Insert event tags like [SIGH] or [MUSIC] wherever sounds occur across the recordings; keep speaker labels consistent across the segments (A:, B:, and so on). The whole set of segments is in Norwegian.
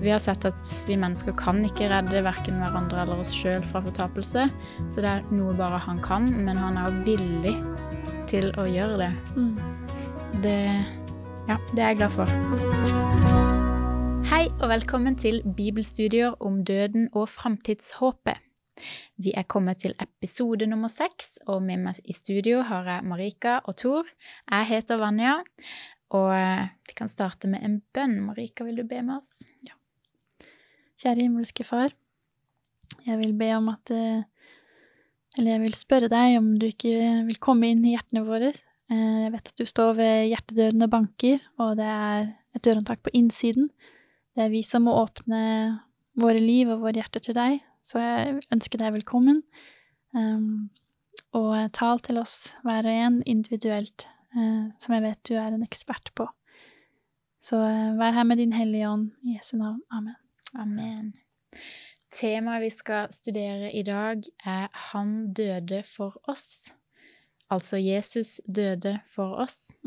A: vi har sett at vi mennesker kan ikke redde verken hverandre eller oss sjøl fra fortapelse. Så det er noe bare han kan, men han er villig til å gjøre det.
B: Mm.
A: Det Ja, det er jeg glad for. Hei og velkommen til bibelstudier om døden og framtidshåpet. Vi er kommet til episode nummer seks, og med meg i studio har jeg Marika og Tor. Jeg heter Vanja, og vi kan starte med en bønn. Marika, vil du be med oss?
B: Kjære himmelske Far. Jeg vil be om at eh, Eller jeg vil spørre deg om du ikke vil komme inn i hjertene våre. Eh, Jeg vet at du står ved hjertedøren og banker, og det er et dørhåndtak på innsiden. Det er vi som må åpne våre liv og våre hjerter til deg, så jeg ønsker deg velkommen. Um, og tal til oss hver og en individuelt, eh, som jeg vet du er en ekspert på. Så vær her med din Hellige Ånd, i Jesu navn. Amen.
A: Amen. Temaet vi skal studere i dag, er 'Han døde for oss'. Altså Jesus døde for oss.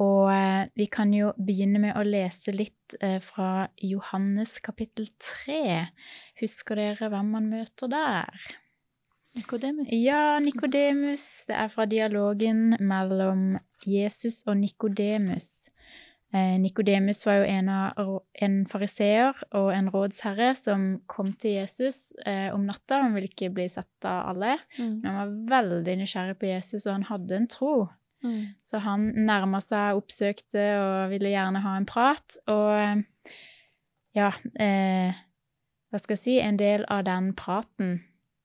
A: Og eh, vi kan jo begynne med å lese litt eh, fra Johannes kapittel 3. Husker dere hvem man møter der?
B: Nikodemus.
A: Ja, Nikodemus. Det er fra dialogen mellom Jesus og Nikodemus. Eh, Nikodemus var jo en, av, en fariseer og en rådsherre som kom til Jesus eh, om natta. Han ville ikke bli sett av alle,
B: Mm.
A: men han var veldig nysgjerrig på Jesus, og han hadde en tro.
B: Mm.
A: Så han nærma seg, oppsøkte og ville gjerne ha en prat. Og ja eh, Hva skal jeg si? En del av den praten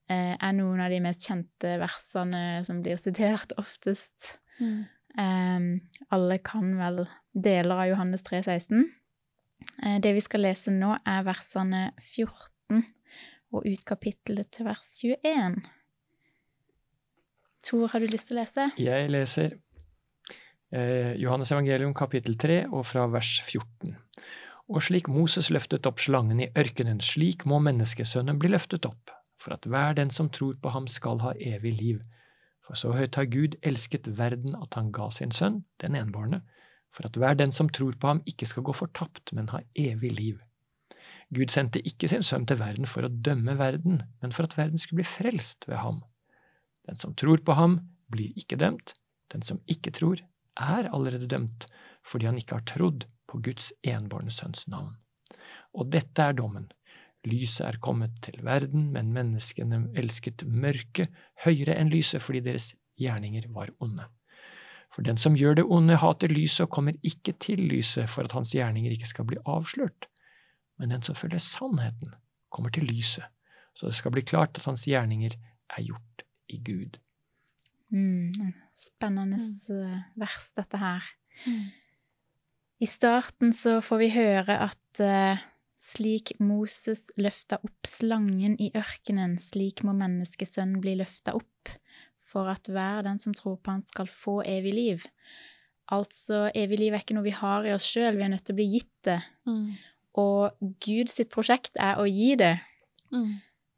A: eh, er noen av de mest kjente versene som blir sitert oftest.
B: Mm.
A: Eh, alle kan vel deler av Johannes 3, 16. Eh, det vi skal lese nå, er versene 14 og ut kapittelet til vers 21. Tor, har du lyst til å lese?
C: Jeg leser eh, Johannes evangelium kapittel 3 og fra vers 14. Og slik Moses løftet opp slangen i ørkenen, slik må menneskesønnen bli løftet opp, for at hver den som tror på ham skal ha evig liv. For så høyt har Gud elsket verden at han ga sin sønn, den enbårne, for at hver den som tror på ham ikke skal gå fortapt, men ha evig liv. Gud sendte ikke sin sønn til verden for å dømme verden, men for at verden skulle bli frelst ved ham. Den som tror på ham, blir ikke dømt, den som ikke tror, er allerede dømt, fordi han ikke har trodd på Guds enbårne sønns navn. Og dette er dommen. Lyset er kommet til verden, men menneskene elsket mørket høyere enn lyset fordi deres gjerninger var onde. For den som gjør det onde, hater lyset og kommer ikke til lyset for at hans gjerninger ikke skal bli avslørt. Men den som følger sannheten, kommer til lyset, så det skal bli klart at hans gjerninger er gjort i Gud.
A: Mm, spennende eh, vers, dette her.
B: Mm.
A: I starten så får vi høre at eh, slik Moses løfta opp slangen i ørkenen, slik må menneskesønnen bli løfta opp, for at hver den som tror på han skal få evig liv. Altså, evig liv er ikke noe vi har i oss sjøl, vi er nødt til å bli gitt det.
B: Mm.
A: Og Guds prosjekt er å gi det.
B: Mm.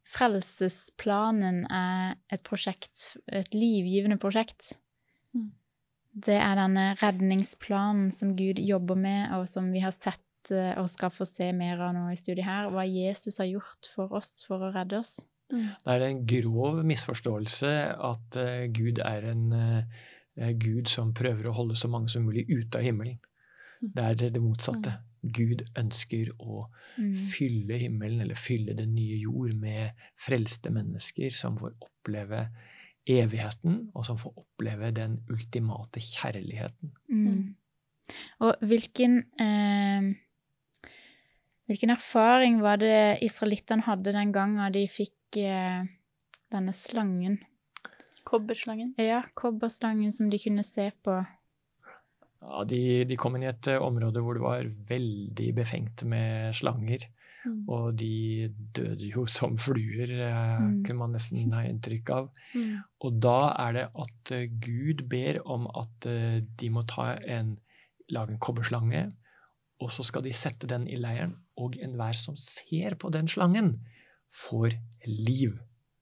A: Frelsesplanen er et prosjekt, et livgivende prosjekt.
B: Mm.
A: Det er denne redningsplanen som Gud jobber med, og som vi har sett eh, og skal få se mer av nå i studiet her, hva Jesus har gjort for oss for å redde oss.
B: Mm.
C: Det er en grov misforståelse at uh, Gud er en uh, Gud som prøver å holde så mange som mulig ute av himmelen.
B: Mm.
C: Det er det, motsatte. motsatte. Gud ønsker å
A: Mm.
C: fylle himmelen, eller fylle den nye jord, med frelste mennesker som får oppleve evigheten, og som får oppleve den ultimate kjærligheten.
A: Mm. Og hvilken eh, Hvilken erfaring var det israelittene hadde den gangen de fikk eh, denne slangen?
B: Kobberslangen.
A: Ja, kobberslangen som de kunne se på.
C: Ja, de, de kom inn i et eh, område hvor det var veldig befengt med slanger.
B: Mm.
C: Og de døde jo [LAUGHS] som fluer, eh,
A: Mm.
C: kunne man nesten ha inntrykk av.
B: Mm.
C: Og da er det at eh, Gud ber om at eh, de må ta en, lage en kobberslange, og så skal de sette den i leiren, og enhver som ser på den slangen, får liv.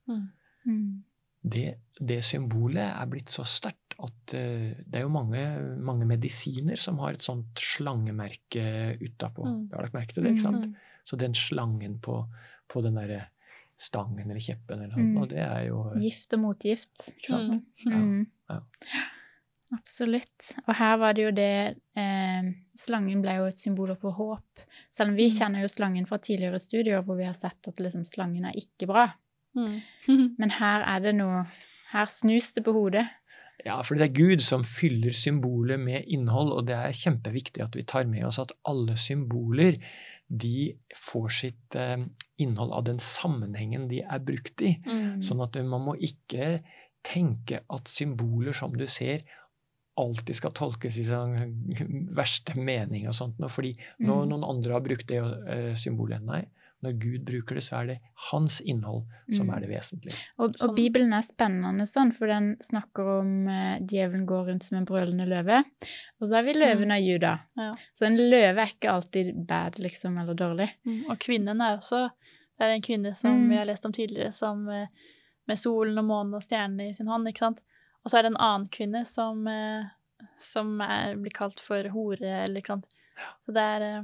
B: Mm.
A: Mm.
C: det, det symbolet er blitt så sterkt at uh, det er jo mange, mange medisiner som har et sånt slangemerke utapå.
B: Mm.
C: Du har lagt merke til det, ikke sant?
B: Mm.
C: Så den slangen på, på den derre stangen eller kjeppen eller noe,
A: Mm.
C: og det er jo
A: Gift og motgift.
C: Ikke sant?
A: Mm.
C: Ja,
A: Absolutt. Og her var det jo det eh, Slangen ble jo et symbol på håp. Selv om vi
B: Mm.
A: kjenner jo slangen fra tidligere studier hvor vi har sett at liksom, slangen er ikke bra.
B: Mm. [LAUGHS]
A: Men her er det noe Her snus det på hodet.
C: Ja, for det er Gud som fyller symbolet med innhold, og det er kjempeviktig at vi tar med oss at alle symboler de får sitt eh, innhold av den sammenhengen de er brukt i.
B: Mm.
C: Sånn at man må ikke tenke at symboler som du ser, alltid skal tolkes i sånn [LAUGHS] verste mening og sånt. Fordi når
A: Mm.
C: noen andre har brukt det eh, symbolet Nei, når Gud bruker det, så er det hans innhold som
A: Mm.
C: er det vesentlige.
A: Og, og
B: Sånn.
A: Bibelen er spennende sånn, for den snakker om eh, djevelen går rundt som en brølende løve. Og så har vi løven
B: Mm.
A: av Juda.
B: Ja.
A: Så en løve er ikke alltid bad, liksom, eller dårlig.
B: Mm, Og kvinnen er også Det er en kvinne som
A: Mm.
B: vi har lest om tidligere, som eh, med solen og månen og stjernene i sin hånd, ikke sant. Og så er det en annen kvinne som, eh, som er, blir kalt for hore, eller ikke sant. Så det er eh,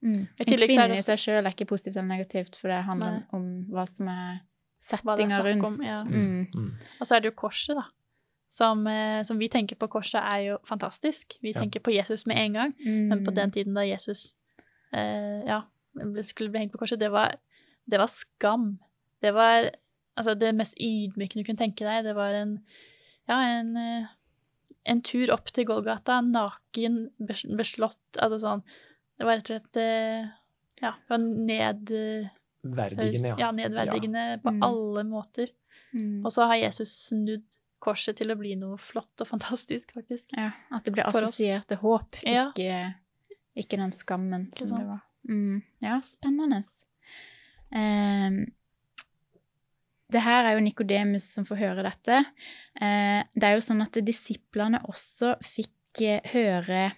A: Mm. En kvinne i seg sjøl er ikke positivt eller negativt, for det handler
B: Nei.
A: om hva som er
B: er
A: settinga rundt.
B: om, ja.
A: Mm.
C: Mm.
B: Og så er det jo korset, da. Som, eh, som vi tenker på korset, er jo fantastisk. Vi
C: Ja.
B: tenker på Jesus med en gang.
A: Mm.
B: Men på den tiden da Jesus eh, ja, skulle bli hengt på korset, det var, det var skam. Det var altså, det mest ydmykende du kunne tenke deg. Det var en, ja, en, eh, en tur opp til Golgata, naken, beslått altså sånn, Det var rett og slett eh, ja, det var ned, eh,
C: Verdigende, ja.
B: ja, nedverdigende på
A: Mm.
B: alle måter.
A: Mm.
B: Og så har Jesus snudd korset til å bli noe flott og fantastisk, faktisk.
A: Ja, at det blir assosiert til håp,
B: Ja.
A: ikke, ikke den skammen
B: Ikke
A: som
B: sant?
A: det var. Mm. Ja, spennende. Ehm, det her er jo Nikodemus som får høre dette. Eh, det er jo sånn at disiplene også fikk eh, høre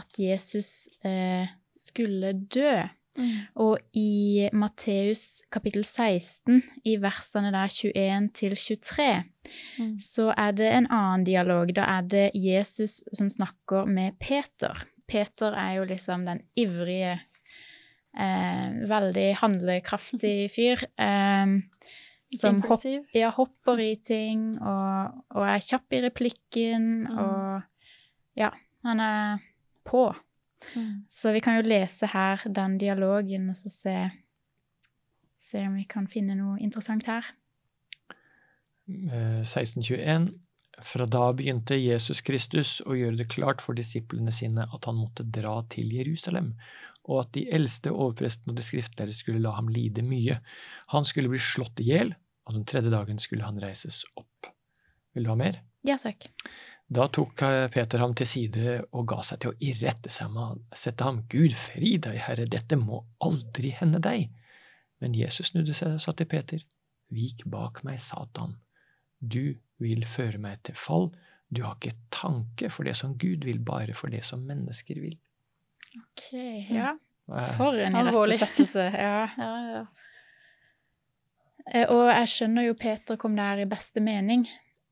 A: at Jesus eh, skulle dø. Og i Matteus kapittel 16, i versene der 21 til 23,
B: Mm.
A: så er det en annen dialog. Da er det Jesus som snakker med Peter. Peter er jo liksom den ivrige, eh, veldig handlekraftig [LAUGHS] fyr. Eh, som hopp, ja, hopper i ting og, og er kjapp i replikken
B: Mm.
A: og Ja, han er på.
B: Mm.
A: Så vi kan jo lese her den dialogen og så se, se om vi kan finne noe interessant her.
C: Eh, 1621. Fra da begynte Jesus Kristus å gjøre det klart for disiplene sine at han måtte dra til Jerusalem, og at de eldste overprestene og de skriftlærde skulle la ham lide mye. Han skulle bli slått i hjel, og den tredje dagen skulle han reises opp. Vil du ha mer?
A: Ja takk.
C: Da tok eh, Peter ham til side og ga seg til å irettesette ham. Gud fri deg, Herre, dette må aldri hende deg. Men Jesus snudde seg og sa til Peter, Vik bak meg, Satan. Du vil føre meg til fall. Du har ikke tanke for det som Gud vil, bare for det som mennesker vil.
A: Ok, ja.
C: Eh,
A: For en
B: Alvorlig.
A: irettesettelse. [LAUGHS] Ja.
B: Ja, ja.
A: Eh, Og jeg skjønner jo Peter kom der i beste mening.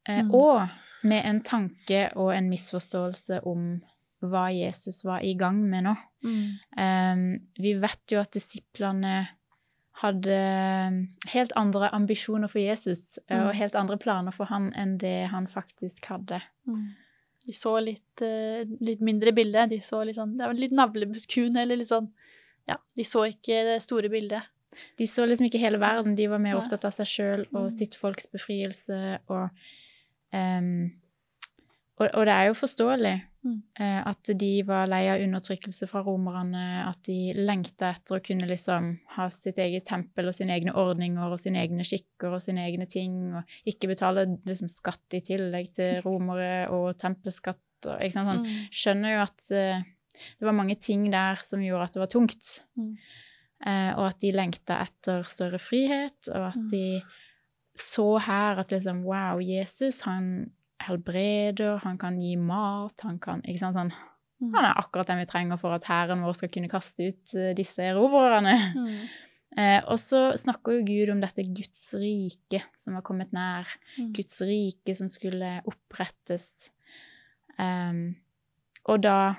A: Eh,
B: Mm.
A: Og med en tanke og en misforståelse om hva Jesus var i gang med nå.
B: Mm.
A: Eh, vi vet jo at disiplene hadde helt andre ambisjoner for Jesus eh,
B: Mm.
A: og helt andre planer for han enn det han faktisk hadde.
B: Mm. De så litt, litt mindre bilde. De så litt sånn Det var litt navlebeskuende, eller litt sånn Ja, de så ikke det store bildet.
A: De så liksom ikke hele verden, de var mer opptatt av seg sjøl og
B: Mm.
A: sitt folks befrielse og um, og, og det er jo forståelig
B: Mm.
A: eh, at de var lei av undertrykkelse fra romerne, at de lengta etter å kunne liksom ha sitt eget tempel og sine egne ordninger og sine egne skikker og sine egne ting, og ikke betale liksom skatt i tillegg til [LAUGHS] romere og tempelskatt og ikke sant, sånn.
B: Mm.
A: Skjønner jo at uh, det var mange ting der som gjorde at det var tungt.
B: Mm.
A: Eh, og at de lengta etter større frihet, og at
B: Mm.
A: de så her at liksom Wow, Jesus, han helbreder, han kan gi mat, han kan Ikke sant? Han,
B: Mm.
A: han er akkurat den vi trenger for at hæren vår skal kunne kaste ut eh, disse erobrerne.
B: Mm. [LAUGHS]
A: Eh, og så snakker jo Gud om dette Guds rike som var kommet nær.
B: Mm.
A: Guds rike som skulle opprettes. Um, og da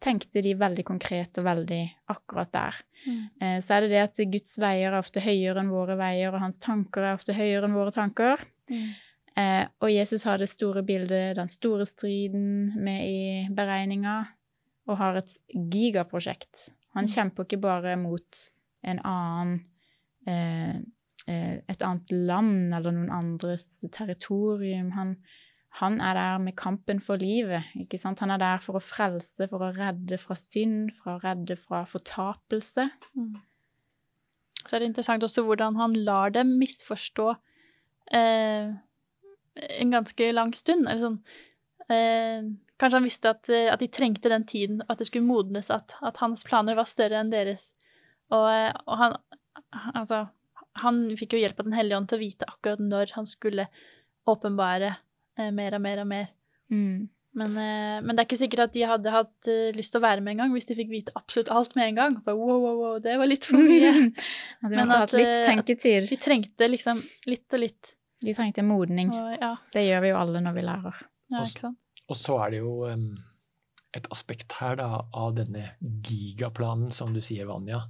A: tenkte de veldig konkret og veldig akkurat der.
B: Mm.
A: Eh, så er det det at Guds veier er ofte høyere enn våre veier, og hans tanker er ofte høyere enn våre tanker.
B: Mm.
A: Eh, og Jesus har det store bildet, den store striden med i beregninga, og har et gigaprosjekt. Han
B: Mm.
A: kjemper ikke bare mot en annen eh, et annet land eller noen andres territorium. Han, han er der med kampen for livet. ikke sant? Han er der for å frelse, for å redde fra synd, for å redde fra fortapelse.
B: Mm. Så er det interessant også hvordan han lar dem misforstå eh, en ganske lang stund. Eller sånn eh, Kanskje han visste at, eh, at de trengte den tiden, at det skulle modnes, at, at hans planer var større enn deres. Og, eh, og han Altså, han fikk jo hjelp av Den hellige ånd til å vite akkurat når han skulle åpenbare mer og mer og mer.
A: Mm.
B: Men, eh, men det er ikke sikkert at de hadde hatt eh, lyst til å være med en gang hvis de fikk vite absolutt alt med en gang. Bare, wow, wow, wow, det var litt for mye. [LAUGHS]
A: At de
B: Men at,
A: litt
B: eh,
A: tenketid.
B: De trengte liksom litt og litt.
A: De trengte modning.
B: Og, ja,
A: Det gjør vi jo alle når vi lærer.
B: ja, ikke sant?
C: Og så er det jo um, et aspekt her da, av denne gigaplanen, som du sier, Vanja.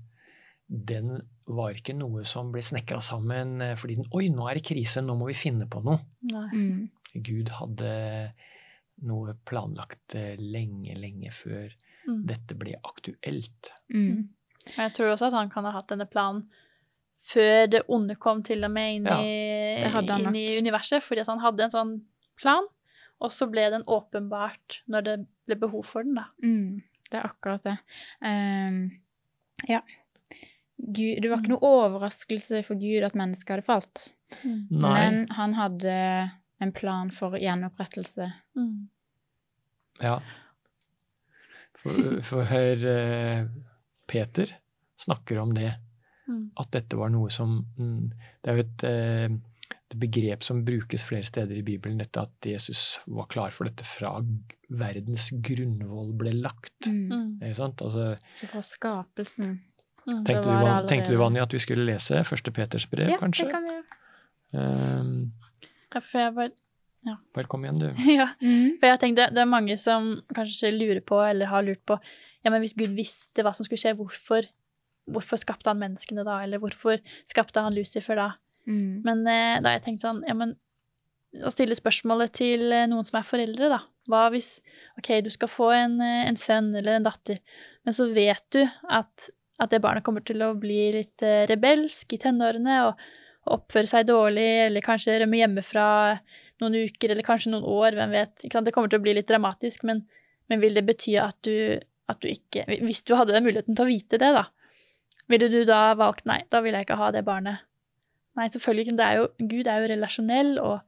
C: Den var ikke noe som ble snekra sammen eh, fordi den, Oi, nå er det krise, nå må vi finne på noe.
B: Nei.
A: Mm.
C: Gud hadde noe planlagt eh, lenge, lenge før
B: Mm.
C: dette ble aktuelt.
A: Mm.
B: Og jeg tror også at han kan ha hatt denne planen før det onde kom til og med inn,
C: Ja,
B: i, inn i universet, fordi at han hadde en sånn plan, og så ble den åpenbart når det ble behov for den, da.
A: Mm. Det er akkurat det. Um, ja. Gud, det var
B: Mm.
A: ikke noe overraskelse for Gud at mennesket hadde falt.
B: Mm.
C: Nei,
A: Men han hadde en plan for gjenopprettelse.
B: Mm.
C: ja. For, for her eh, Peter snakker om det,
B: Mm.
C: at dette var noe som mm, Det er jo et, eh, et begrep som brukes flere steder i Bibelen, dette at Jesus var klar for dette fra verdens grunnvoll ble lagt.
A: Mm.
B: Mm.
C: Ikke sant? Altså,
A: Så fra skapelsen.
B: Mm.
C: Tenkte, du,
A: var det
C: tenkte du, Vanja, at vi skulle lese første Peters brev,
A: Ja,
C: kanskje?
A: det kan vi gjøre.
C: Ehm,
B: Ja, for jeg bare [LAUGHS]
C: velkommen igjen, du.
B: Ja.
A: Mm.
B: For jeg tenkte, det er mange som kanskje lurer på, eller har lurt på, ja, men hvis Gud visste hva som skulle skje, hvorfor, hvorfor skapte han menneskene da? Eller hvorfor skapte han Lucifer da?
A: Mm.
B: Men eh, da har jeg tenkt sånn, ja, men å stille spørsmålet til eh, noen som er foreldre, da. Hva hvis, ok, du skal få en, eh, en sønn eller en datter, men så vet du at, at det barnet kommer til å bli litt eh, rebelsk i tenårene og oppføre seg dårlig, eller kanskje rømme hjemmefra noen uker, eller kanskje noen år, hvem vet. Det kommer til å bli litt dramatisk, men, men vil det bety at du, at du ikke Hvis du hadde muligheten til å vite det, da, ville du da valgt nei, da vil jeg ikke ha det barnet? Nei, selvfølgelig ikke. Jo, Gud er jo relasjonell, og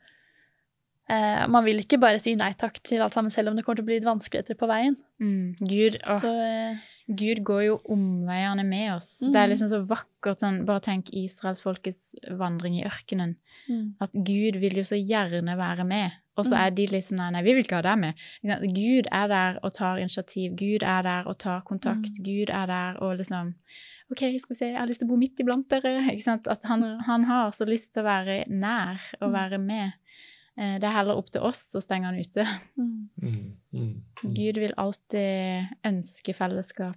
B: eh, man vil ikke bare si nei takk til alt sammen, selv om det kommer til å bli litt vanskeligheter på veien.
A: Mm. Gud, å.
B: Så eh,
A: Gud går jo omveiene med oss.
B: Mm.
A: Det er liksom så vakkert sånn Bare tenk israelsfolkets vandring i ørkenen.
B: mm,
A: At Gud vil jo så gjerne være med. Og så
B: Mm.
A: er de liksom nei, nei, vi vil ikke ha deg med. Gud er der og tar initiativ. Gud er der og tar kontakt.
B: Mm.
A: Gud er der og liksom OK, skal vi se, jeg har lyst til å bo midt iblant dere. [LAUGHS] Ikke sant? At han, han har så lyst til å være nær og
B: Mm.
A: være med. Eh, Det er heller opp til oss å stenge han ute.
B: mm,
C: Mm, mm, mm.
A: Gud vil alltid ønske fellesskap.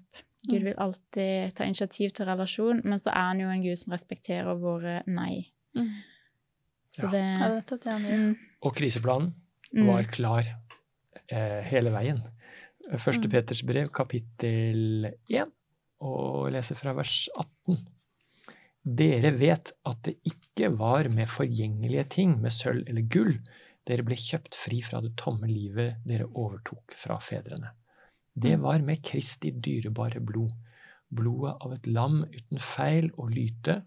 A: Gud
B: Mm.
A: vil alltid ta initiativ til relasjon, men så er han jo en gud som respekterer våre nei.
B: mm.
A: Så
C: Ja.
A: det
B: Ja, det det
A: mm,
C: Og kriseplanen var klar eh, hele veien. Første
B: Mm.
C: Peters brev, kapittel 1, og leser fra vers 18. Dere vet at det ikke var med forgjengelige ting, med sølv eller gull, dere ble kjøpt fri fra det tomme livet dere overtok fra fedrene. Det
B: Mm.
C: var med Kristi dyrebare blod, blodet av et lam uten feil og lyte.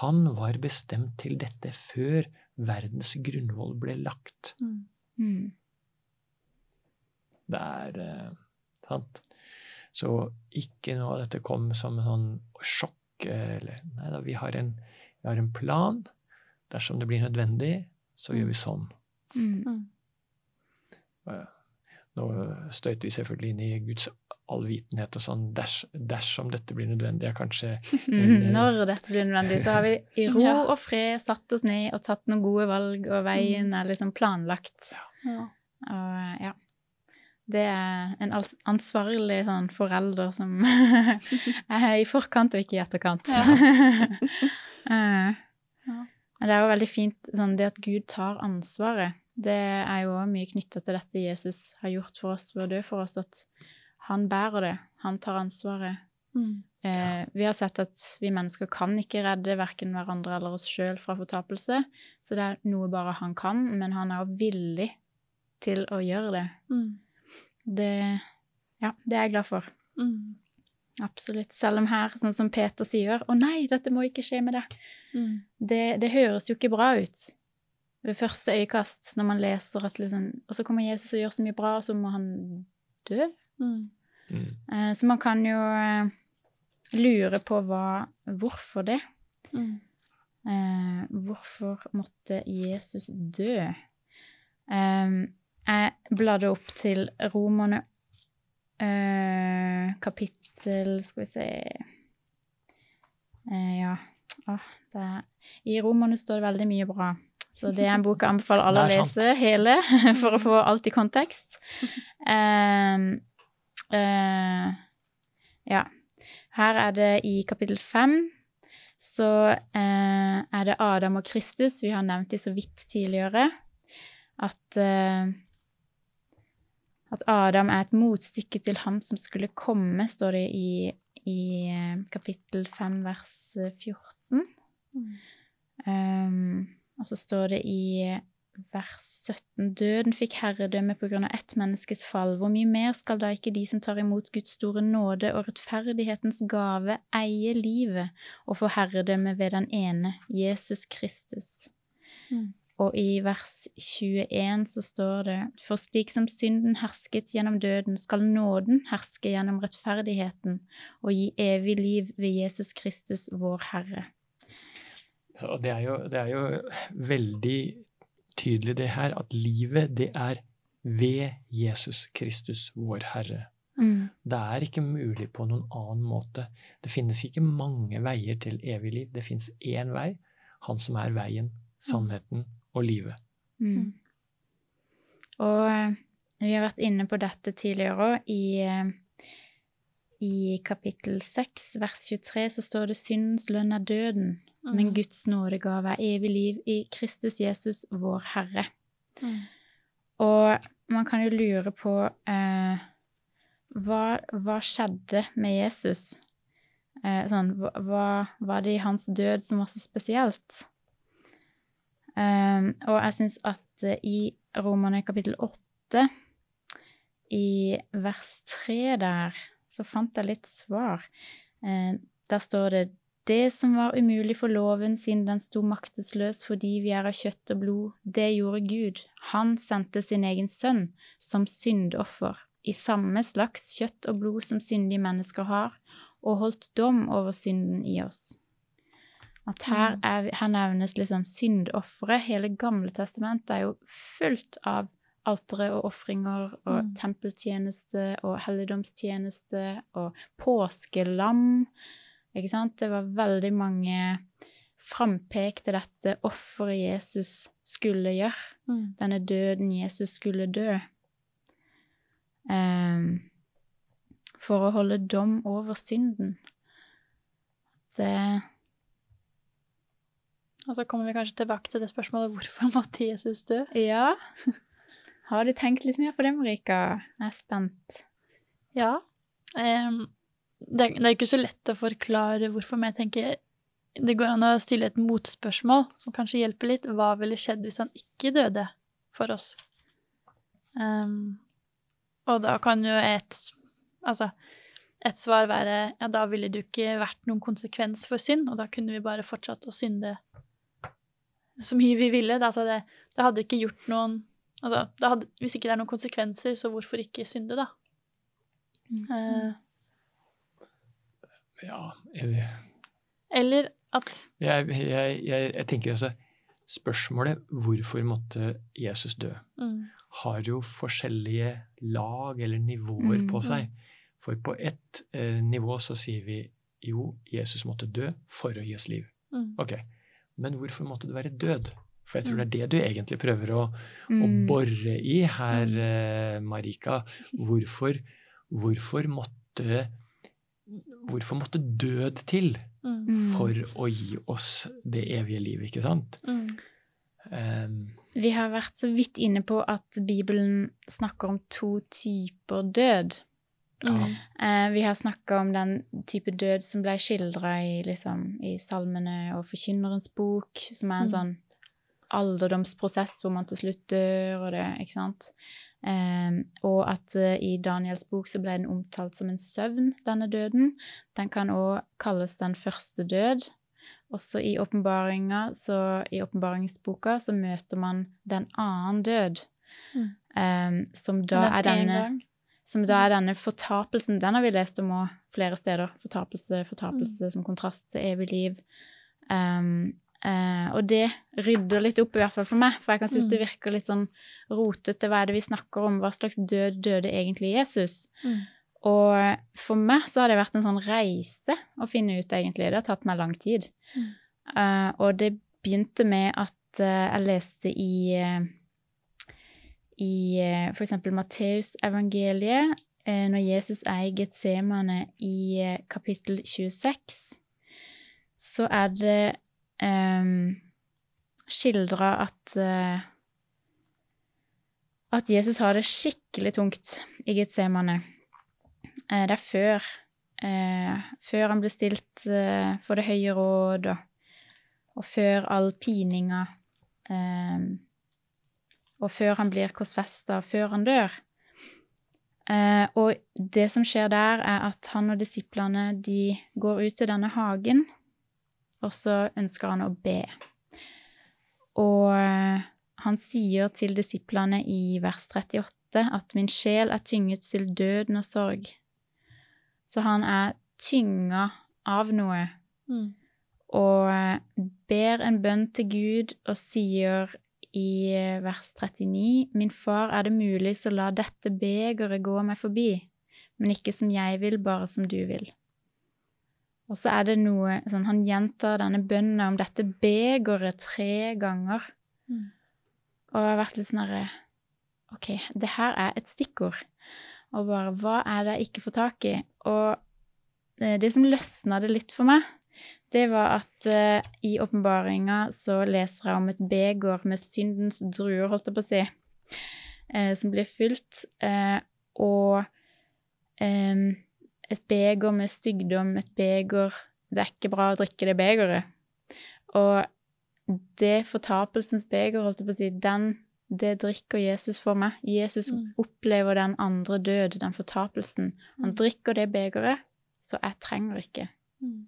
C: Han var bestemt til dette før verdens grunnvoll ble lagt.
B: Mm.
A: mm,
C: Det er eh, sant. Så ikke noe av dette kom som en sånn sjokk. Eh, Eller, nei da, vi har, en, vi har en plan. Dersom det blir nødvendig, så gjør vi sånn.
A: mm,
B: Mm.
C: Eh, Nå støter vi selvfølgelig inn i Guds allvitenhet og sånn ders, dersom dette blir nødvendig, er kanskje [LAUGHS]
A: en, Når dette blir nødvendig, så har vi i ro
B: Ja.
A: og fred satt oss ned og tatt noen gode valg, og veien er liksom planlagt.
B: Ja.
A: Og ja. Det er en ansvarlig sånn forelder som [LAUGHS] er i forkant og ikke i etterkant. [LAUGHS] Eh,
B: Ja.
A: Men det er jo veldig fint sånn det at Gud tar ansvaret. Det er jo mye knytta til dette Jesus har gjort for oss ved å dø for oss, at han bærer det. Han tar ansvaret.
B: Mm.
A: Eh, vi har sett at vi mennesker kan ikke redde verken hverandre eller oss sjøl fra fortapelse, så det er noe bare han kan, men han er jo villig til å gjøre det.
B: Mm.
A: Det, ja, det er jeg glad for.
B: Mm.
A: Absolutt. Selv om her, sånn som Peter sier, 'Å nei, dette må ikke skje med deg',
B: Mm.
A: det, det høres jo ikke bra ut ved første øyekast når man leser at liksom Og så kommer Jesus og gjør så mye bra, og så må han dø.
B: Mm.
C: mm,
A: Eh, så man kan jo eh, lure på hva Hvorfor det?
B: Mm.
A: Eh, hvorfor måtte Jesus dø? Eh, jeg bladde opp til Romerne eh, kapittel Skal vi se eh, Ja. Åh, det er, I Romerne står det veldig mye bra. Så det er en bok jeg anbefaler alle å lese hele, [LAUGHS] for å få alt i kontekst. Um, uh, ja. Her er det i kapittel fem så uh, er det Adam og Kristus. Vi har nevnt de så vidt tidligere. At, eh, at Adam er et motstykke til ham som skulle komme, står det i, i eh, kapittel 5 vers eh, 14.
B: Mm.
A: Um, og så står det i vers 17 Døden fikk herredømme på grunn av ett menneskes fall. Hvor mye mer skal da ikke de som tar imot Guds store nåde og rettferdighetens gave, eie livet og få herredømme ved den ene, Jesus Kristus?
B: Mm.
A: Og i vers 21 så står det For slik som synden hersket gjennom døden, skal nåden herske gjennom rettferdigheten og gi evig liv ved Jesus Kristus, vår Herre.
C: Så det er, jo, det er jo veldig tydelig det her, at livet, det er ved Jesus Kristus, vår Herre.
A: Mm.
C: Det er ikke mulig på noen annen måte. Det finnes ikke mange veier til evig liv. Det finnes én vei, han som er veien, sannheten og livet.
A: Mm. Og eh, vi har vært inne på dette tidligere òg. I, eh, I kapittel 6, vers 23, så står det 'syndens lønn er døden', men
B: Mm.
A: Guds nådegave er evig liv i Kristus Jesus, vår Herre.
B: Mm.
A: Og man kan jo lure på eh, hva, hva skjedde med Jesus? Eh, sånn, hva, hva var det i hans død som var så spesielt? Um, og jeg syns at eh, i Romerne kapittel 8, i vers 3 der, så fant jeg litt svar. Uh, der står det det som var umulig for loven siden den sto maktesløs fordi vi er av kjøtt og blod, det gjorde Gud. Han sendte sin egen sønn som syndoffer, i samme slags kjøtt og blod som syndige mennesker har, og holdt dom over synden i oss. At her, er, her nevnes liksom syndofferet. Hele Gamle testamentet er jo fullt av altere og ofringer og
B: Mm.
A: tempeltjeneste og helligdomstjeneste og påskelam. Ikke sant? Det var veldig mange frampek til dette offeret Jesus skulle gjøre.
B: Mm.
A: Denne døden Jesus skulle dø. Um, for å holde dom over synden. Det
B: Og så kommer vi kanskje tilbake til det spørsmålet hvorfor måtte Jesus dø?
A: Ja. Har du tenkt litt mer på det, Marika? Jeg er spent.
B: Ja. Um, det, det er ikke så lett å forklare hvorfor, men jeg tenker det går an å stille et motspørsmål som kanskje hjelper litt. Hva ville skjedd hvis han ikke døde for oss? Um, og da kan jo et Altså, et svar være ja, da ville det jo ikke vært noen konsekvens for synd, og da kunne vi bare fortsatt å synde så mye vi ville. Da, altså det, det hadde ikke gjort noen altså, det hadde, Hvis ikke det er noen konsekvenser, så hvorfor ikke synde, da? Eh,
C: Ja, jeg,
B: eller at
C: jeg, jeg, jeg, jeg tenker altså Spørsmålet 'hvorfor måtte Jesus dø?'
B: mm,
C: har jo forskjellige lag eller nivåer
A: Mm.
C: på seg. For på ett eh, nivå så sier vi jo, Jesus måtte dø for å gi oss liv.
B: Mm.
C: Ok, men hvorfor måtte du være død? For jeg tror det er det du egentlig prøver å, å
A: Mm.
C: bore i her,
B: Mm.
C: eh, Marika. Hvorfor, hvorfor måtte Hvorfor måtte død til
B: Mm.
A: Mm.
C: for å gi oss det evige livet, ikke sant?
B: Mm.
C: Um,
A: Vi har vært så vidt inne på at Bibelen snakker om to typer død.
B: Mm.
A: Eh, vi har snakka om den type død som ble skildra i, liksom, i salmene og Forkynnerens bok, som er en
B: Mm.
A: sånn alderdomsprosess hvor man til slutt dør, og det, ikke sant. Eh, og at eh, i Daniels bok så ble den omtalt som en søvn, denne døden. Den kan òg kalles den første død. Også i åpenbaringa, så i åpenbaringsboka, så møter man den annen død.
B: Mm.
A: eh, som da
B: Den
A: er
B: en
A: denne. Som da er denne fortapelsen. Den har vi lest om flere steder. Fortapelse, fortapelse som kontrast til evig liv. Um, uh, og det rydder litt opp, i hvert fall for meg, for jeg kan synes
B: Mm.
A: det virker litt sånn rotete. Hva er det vi snakker om? Hva slags død døde egentlig Jesus?
B: Mm.
A: Og for meg så har det vært en sånn reise å finne ut, egentlig. Det har tatt meg lang tid.
B: Mm.
A: Eh, og det begynte med at uh, jeg leste i i f.eks. for eksempel Matteusevangeliet, eh, når Jesus er i Getsemane i eh, kapittel 26, så er det um, skildra at uh, at Jesus har det skikkelig tungt i Getsemane. Uh, det er før uh, før han blir stilt eh, for det høye råd, og, og før all pininga. Eh, og før han blir korsfesta, før han dør. Eh, og det som skjer der, er at han og disiplene de går ut til denne hagen, og så ønsker han å be. Og eh, han sier til disiplene i vers 38 at min sjel er tynget til døden og sorg. Så han er tynga av noe
B: Mm.
A: og eh, ber en bønn til Gud og sier i eh, vers 39.: Min far, er det mulig, så la dette begeret gå meg forbi, men ikke som jeg vil, bare som du vil. Og så er det noe sånn Han gjentar denne bønnen om dette begeret tre ganger.
B: Mm.
A: Og jeg har vært litt sånn herre OK, det her er et stikkord. Og bare Hva er det jeg ikke får tak i? Og eh, det som løsna det litt for meg, det var at uh, i åpenbaringa så leser jeg om et beger med syndens druer, holdt jeg på å si, uh, som blir fylt, uh, og um, et beger med stygdom, et beger Det er ikke bra å drikke det begeret. Og det fortapelsens beger, holdt jeg på å si, den, det drikker Jesus for meg. Jesus
B: Mm.
A: opplever den andre død, den fortapelsen. Han
B: Mm.
A: drikker det begeret, så jeg trenger ikke.
B: Mm.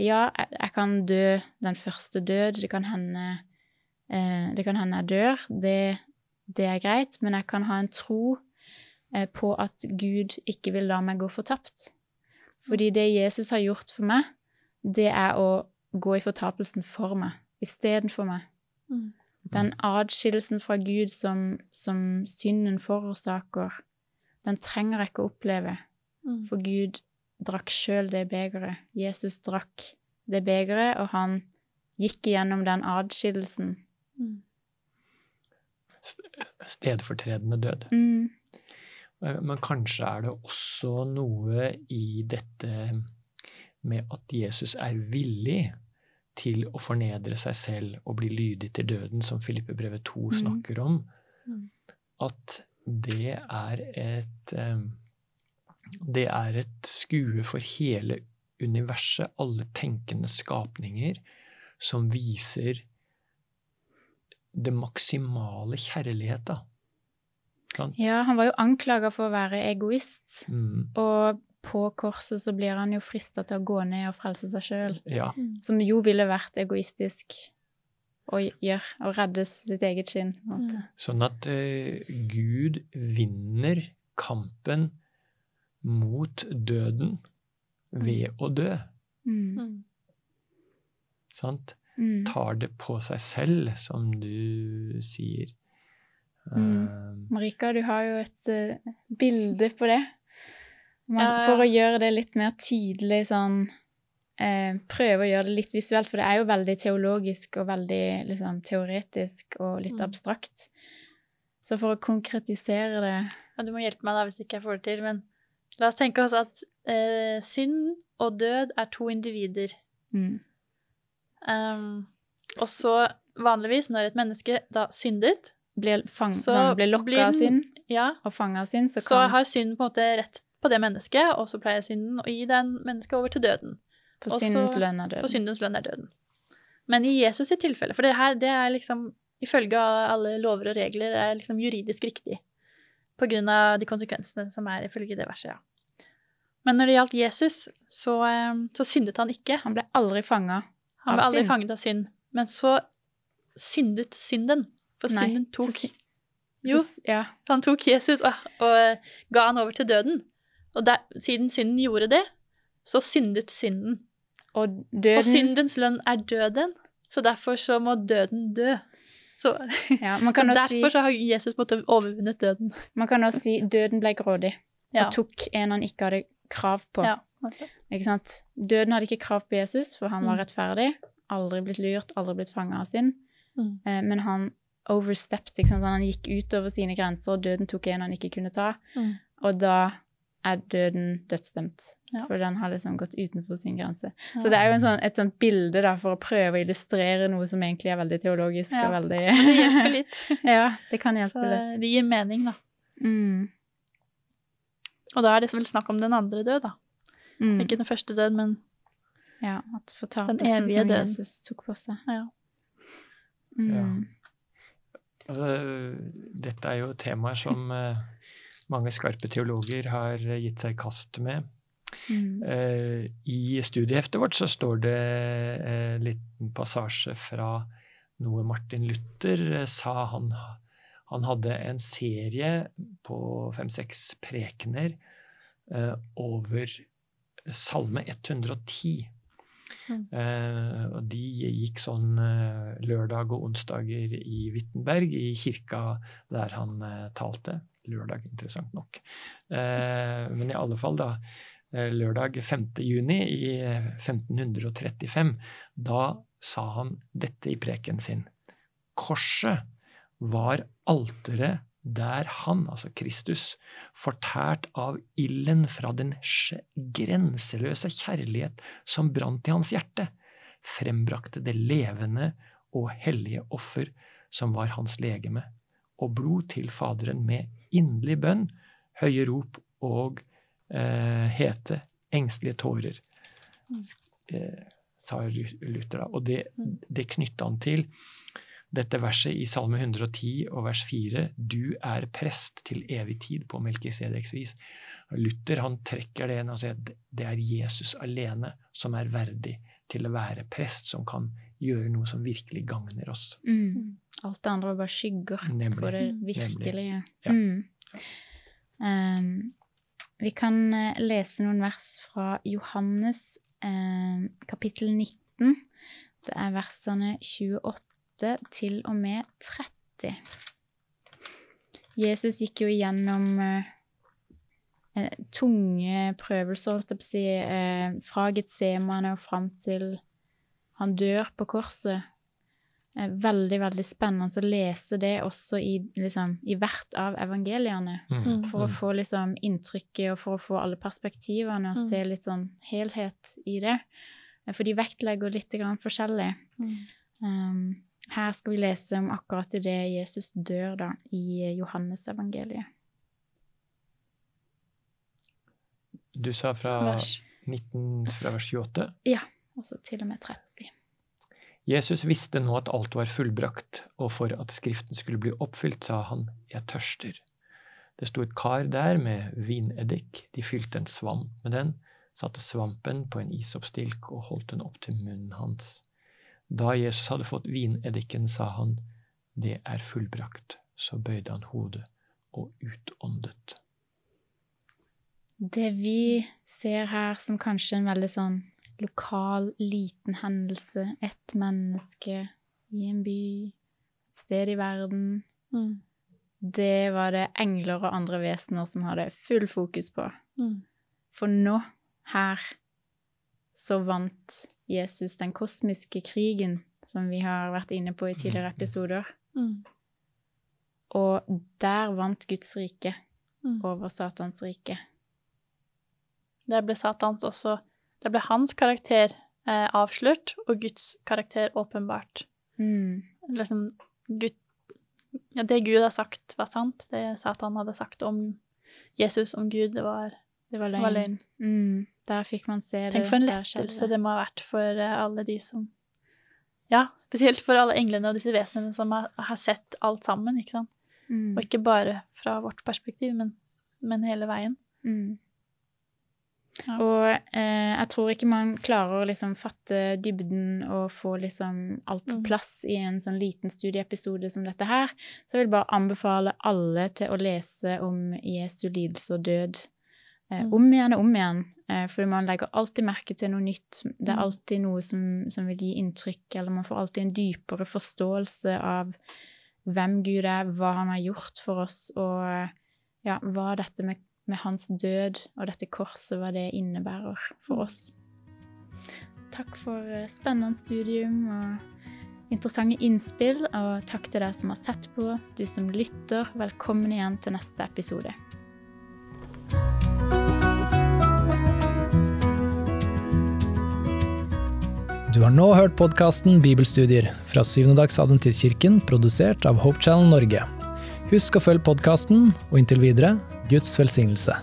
A: Ja, jeg, jeg kan dø den første død. Det kan hende eh, Det kan hende jeg dør. Det, det er greit. Men jeg kan ha en tro eh, på at Gud ikke vil la meg gå fortapt. Fordi det Jesus har gjort for meg, det er å gå i fortapelsen for meg, istedenfor meg.
B: Mm.
A: Den adskillelsen fra Gud som, som synden forårsaker, den trenger jeg ikke å oppleve.
B: Mm.
A: For Gud drakk sjøl det begeret. Jesus drakk det begeret, og han gikk igjennom den adskillelsen.
B: Mm.
C: Stedfortredende død.
A: Mm.
C: Eh, Men kanskje er det også noe i dette med at Jesus er villig til å fornedre seg selv og bli lydig til døden, som Filippe brevet 2
A: Mm.
C: snakker om,
B: Mm.
C: at det er et eh, Det er et skue for hele universet, alle tenkende skapninger, som viser det maksimale kjærlighet, da. Sant?
A: Ja, han var jo anklaga for å være egoist,
C: Mm,
A: og på korset så blir han jo frista til å gå ned og frelse seg sjøl,
C: ja.
A: Som jo ville vært egoistisk å gjøre, å redde sitt eget skinn.
C: Sånn at uh, Gud vinner kampen mot døden ved å dø.
A: Mm.
B: Mm.
C: Sant?
A: Mm.
C: Tar det på seg selv, som du sier.
A: Mm.
C: Uh,
A: Marika, du har jo et uh, bilde på det. Man,
B: Ja, ja.
A: For å gjøre det litt mer tydelig sånn uh, Prøve å gjøre det litt visuelt, for det er jo veldig teologisk og veldig liksom, teoretisk og litt
B: Mm.
A: abstrakt. Så for å konkretisere det
B: Ja, du må hjelpe meg da hvis ikke jeg får det til, men la oss tenke oss at eh, synd og død er to individer.
A: mm.
B: Um, og så vanligvis, når et menneske da syndet,
A: blir, fang,
B: Så
A: sånn, blir lokka
B: blir
A: av synd
B: ja,
A: og fanga av synd, så
B: så har synden på en måte rett på det mennesket, og så pleier synden å gi den mennesket over til døden.
A: For syndens lønn er
B: For
A: døden.
B: syndens lønn er døden. Men i Jesus sitt tilfelle, for det her det er liksom ifølge alle lover og regler er liksom juridisk riktig. På grunn av de konsekvensene som er ifølge det verset, ja. Men når det gjaldt Jesus, så, eh, så syndet han ikke.
A: Han ble aldri fanga.
B: Han
A: Av
B: ble aldri fanget av synd. Men så syndet synden. For
A: Nei,
B: synden tok Jo,
A: Så, ja.
B: han tok Jesus og, og ga han over til døden. Og der, siden synden gjorde det, så syndet synden.
A: Og
B: Og syndens lønn er døden, så derfor så må døden dø. Så, [LAUGHS]
A: ja, man, kan [LAUGHS]
B: så
A: også si,
B: derfor så har Jesus måttet overvunnet døden.
A: man kan også si døden ble grådig
B: Ja.
A: og tok en han ikke hadde krav på.
B: Ja.
A: Ikke sant? Døden hadde ikke krav på Jesus, for han var
B: Mm.
A: rettferdig. Aldri blitt lurt, aldri blitt fanga av synd.
B: Mm.
A: Eh, men han overstepped, ikke sant? Han gikk utover sine grenser, og døden tok en han ikke kunne ta.
B: Mm.
A: Og da er døden dødsdømt,
B: Ja.
A: for den har liksom gått utenfor sin grense. Så det er jo en sånn, et sånt bilde da, for å prøve å illustrere noe som egentlig er veldig teologisk
B: Ja.
A: og veldig
B: Det hjelper litt. [LAUGHS]
A: ja, det kan
B: Så
A: hjelpe litt.
B: det gir mening, da.
A: Mm.
B: Og da er det vel snakk om den andre død, da.
A: Mm.
B: Ikke den første død, men
A: Ja, at fortapelsen
B: evige
A: som
B: død.
A: Jesus tok på seg.
B: ja.
A: Mm.
C: Altså, dette er jo temaer som [LAUGHS] eh, mange skarpe teologer har gitt seg i kast med.
A: Mm.
C: Eh, I studieheftet vårt så står det en liten passasje fra noe Martin Luther eh, sa han, han hadde en serie på fem-seks prekener eh, over Salme 110.
B: Mm.
C: Eh, og de gikk sånn eh, lørdag og onsdager i Wittenberg, i kirka der han eh, talte. Lørdag, interessant nok. Eh, men i alle fall, da. eh, Lørdag 5. juni i eh, 1535, da sa han dette i preken sin. Korset var alteret der han, altså Kristus, fortært av ilden fra den grenseløse kjærlighet som brant i hans hjerte, frembrakte det levende og hellige offer som var hans legeme, og blod til Faderen med inderlig bønn, høye rop og eh, hete, engstelige tårer,
B: Mm.
C: eh, sa Luther da. Og det, det knytta han til dette verset i Salme 110 og vers 4, du er prest til evig tid på Melkisedeks vis. Luther han trekker det inn og sier at det er Jesus alene som er verdig til å være prest, som kan gjøre noe som virkelig gagner oss.
A: Mm. Alt det andre var bare skygger
C: Nemlig.
A: for det virkelige.
C: Ja.
A: Mm. Um, vi kan eh, lese noen vers fra Johannes um, kapittel 19. Det er versene 28 til og med 30. Jesus gikk jo igjennom eh, eh, tunge prøvelser, holdt jeg på å si, eh, fra Getsemane og fram til han dør på korset. Eh, veldig, veldig spennende å lese det også i, liksom, i hvert av evangeliene.
B: Mm.
A: For å få liksom inntrykket og for å få alle perspektivene og
B: Mm.
A: se litt sånn helhet i det. Eh, For de vektlegger litt grann forskjellig. Um, her skal vi lese om akkurat det Jesus dør da, i Johannes evangeliet.
C: Du sa fra
B: Vers.
C: 19, fra vers 28.
A: Og så til og med 30.
C: Jesus visste nå at alt var fullbrakt, og for at Skriften skulle bli oppfylt, sa han, jeg tørster. Det sto et kar der med vineddik, de fylte en svamp med den, satte svampen på en isoppstilk og holdt den opp til munnen hans. Da Jesus hadde fått vineddiken, sa han, det er fullbrakt. Så bøyde han hodet og utåndet.
A: Det vi ser her som kanskje en veldig sånn lokal, liten hendelse, ett menneske i en by, et sted i verden,
B: Mm.
A: det var det engler og andre vesener som hadde full fokus på.
B: Mm.
A: For nå, her, så vant Jesus den kosmiske krigen som vi har vært inne på i tidligere episoder.
B: Mm.
A: Og der vant Guds rike
B: Mm.
A: over Satans rike.
B: Der ble Satans også Der ble hans karakter eh, avslørt, og Guds karakter åpenbart.
A: Mm.
B: Liksom Gud, ja, Det Gud har sagt, var sant. Det Satan hadde sagt om Jesus, om Gud, det var,
A: Det var løgn.
B: var løgn.
A: Mm. Der fikk man se det.
B: Tenk for en lettelse det må ha vært for eh, alle de som Ja, spesielt for alle englene og disse vesenene som har, har sett alt sammen, ikke sant.
A: Mm.
B: Og ikke bare fra vårt perspektiv, men, men hele veien.
A: Mm.
B: Ja.
A: Og eh, jeg tror ikke man klarer å liksom fatte dybden og få liksom alt på
B: Mm.
A: plass i en sånn liten studieepisode som dette her. Så jeg vil bare anbefale alle til å lese om Jesu lidelse og død
B: Mm.
A: Om igjen og om igjen. Eh, fordi man legger alltid merke til noe nytt. Det er
B: Mm.
A: alltid noe som, som vil gi inntrykk, eller man får alltid en dypere forståelse av hvem Gud er, hva han har gjort for oss, og ja, hva dette med, med hans død og dette korset, hva det innebærer for
B: Mm.
A: oss. Takk for eh, spennende studium og interessante innspill, og takk til deg som har sett på, du som lytter. Velkommen igjen til neste episode.
D: Du har nå hørt podkasten Bibelstudier fra Syvendedagsadventistkirken, produsert av Hope Channel Norge. Husk å følge podkasten, og inntil videre Guds velsignelse.